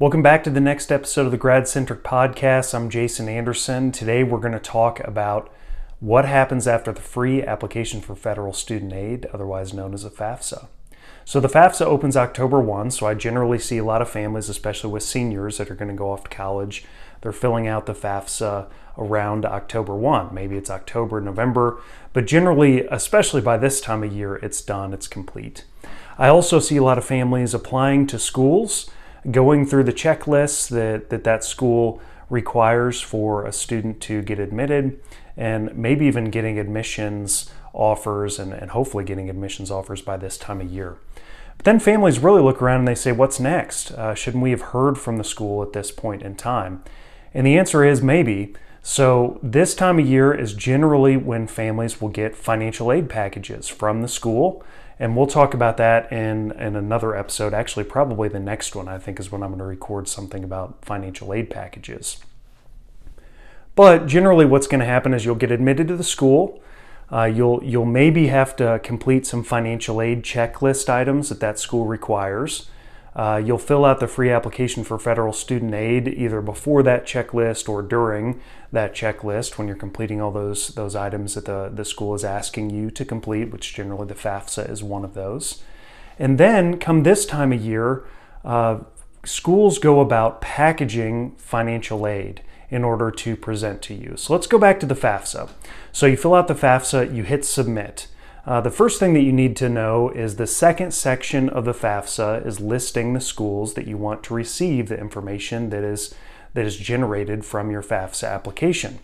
Welcome back to the next episode of the Grad Centric Podcast. I'm Jason Anderson. Today we're going to talk about what happens after the free application for federal student aid, otherwise known as a FAFSA. So the FAFSA opens October 1, so I generally see a lot of families, especially with seniors that are going to go off to college, they're filling out the FAFSA around October 1. Maybe it's October, November, but generally, especially by this time of year, it's done, it's complete. I also see a lot of families applying to schools going through the checklists that that, that school requires for a student to get admitted and maybe even getting admissions offers and, and hopefully getting admissions offers by this time of year. But then families really look around and they say, What's next? Uh, shouldn't we have heard from the school at this point in time? And the answer is maybe. So, this time of year is generally when families will get financial aid packages from the school. And we'll talk about that in, in another episode. Actually, probably the next one, I think, is when I'm going to record something about financial aid packages. But generally, what's going to happen is you'll get admitted to the school. Uh, you'll you'll maybe have to complete some financial aid checklist items that that school requires. Uh, you'll fill out the free application for federal student aid either before that checklist or during that checklist when you're completing all those those items that the, the school is asking you to complete, which generally the FAFSA is one of those. And then come this time of year, uh, schools go about packaging financial aid in order to present to you. So let's go back to the FAFSA. So you fill out the FAFSA, you hit submit. Uh, the first thing that you need to know is the second section of the FAFSA is listing the schools that you want to receive the information that is that is generated from your FAFSA application.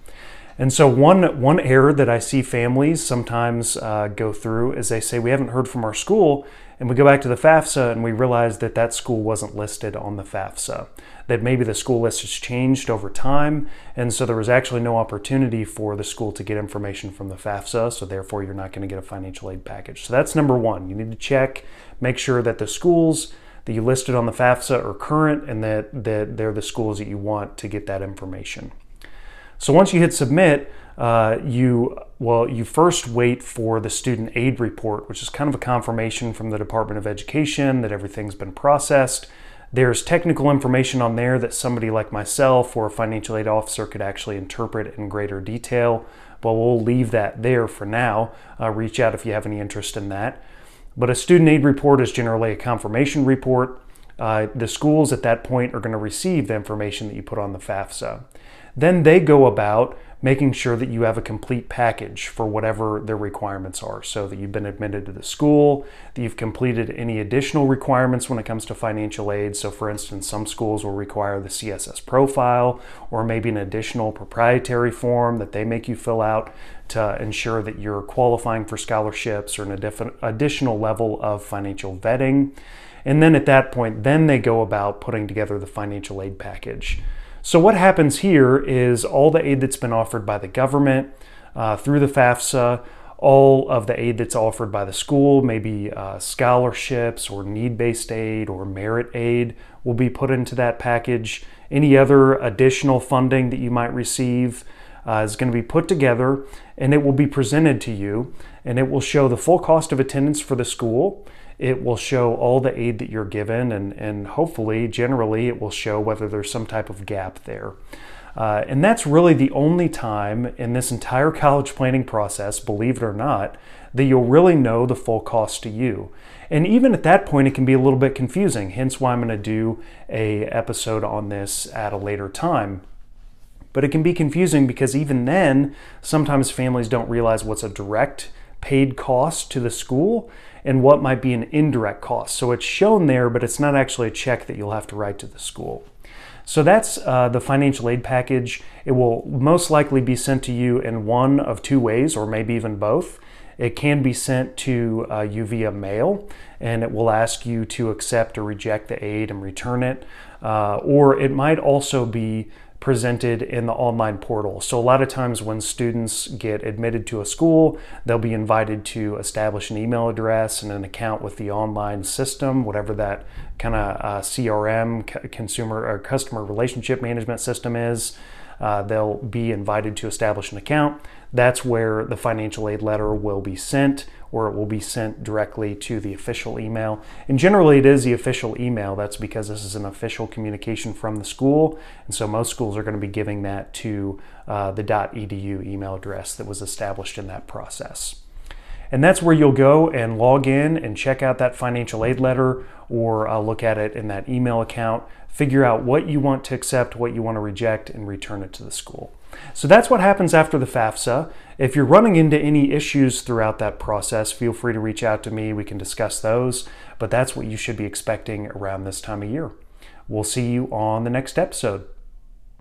And so one one error that I see families sometimes uh, go through is they say we haven't heard from our school, and we go back to the FAFSA and we realize that that school wasn't listed on the FAFSA that maybe the school list has changed over time, and so there was actually no opportunity for the school to get information from the FAFSA, so therefore you're not going to get a financial aid package. So that's number one. You need to check, make sure that the schools that you listed on the FAFSA are current and that, that they're the schools that you want to get that information. So once you hit submit, uh, you well you first wait for the student aid report, which is kind of a confirmation from the Department of Education that everything's been processed. There's technical information on there that somebody like myself or a financial aid officer could actually interpret in greater detail, but we'll leave that there for now. Uh, reach out if you have any interest in that. But a student aid report is generally a confirmation report. Uh, the schools at that point are going to receive the information that you put on the FAFSA. Then they go about making sure that you have a complete package for whatever their requirements are. So that you've been admitted to the school, that you've completed any additional requirements when it comes to financial aid. So, for instance, some schools will require the CSS profile or maybe an additional proprietary form that they make you fill out to ensure that you're qualifying for scholarships or an additional level of financial vetting. And then at that point, then they go about putting together the financial aid package. So what happens here is all the aid that's been offered by the government uh, through the FAFSA, all of the aid that's offered by the school, maybe uh, scholarships or need-based aid or merit aid will be put into that package. Any other additional funding that you might receive uh, is going to be put together and it will be presented to you and it will show the full cost of attendance for the school it will show all the aid that you're given, and, and hopefully, generally, it will show whether there's some type of gap there. Uh, and that's really the only time in this entire college planning process, believe it or not, that you'll really know the full cost to you. And even at that point, it can be a little bit confusing. Hence, why I'm going to do a episode on this at a later time. But it can be confusing because even then, sometimes families don't realize what's a direct paid cost to the school and what might be an indirect cost. So it's shown there, but it's not actually a check that you'll have to write to the school. So that's uh, the financial aid package. It will most likely be sent to you in one of two ways, or maybe even both. It can be sent to uh, you via mail, and it will ask you to accept or reject the aid and return it. Uh, or it might also be presented in the online portal. So, a lot of times when students get admitted to a school, they'll be invited to establish an email address and an account with the online system, whatever that kind of uh, CRM, consumer or customer relationship management system is. Uh, they'll be invited to establish an account. That's where the financial aid letter will be sent or it will be sent directly to the official email. And generally, it is the official email. That's because this is an official communication from the school. And so most schools are going to be giving that to uh, the .edu email address that was established in that process. And that's where you'll go and log in and check out that financial aid letter or uh, look at it in that email account, figure out what you want to accept, what you want to reject, and return it to the school. So that's what happens after the FAFSA. If you're running into any issues throughout that process, feel free to reach out to me. We can discuss those, but that's what you should be expecting around this time of year. We'll see you on the next episode.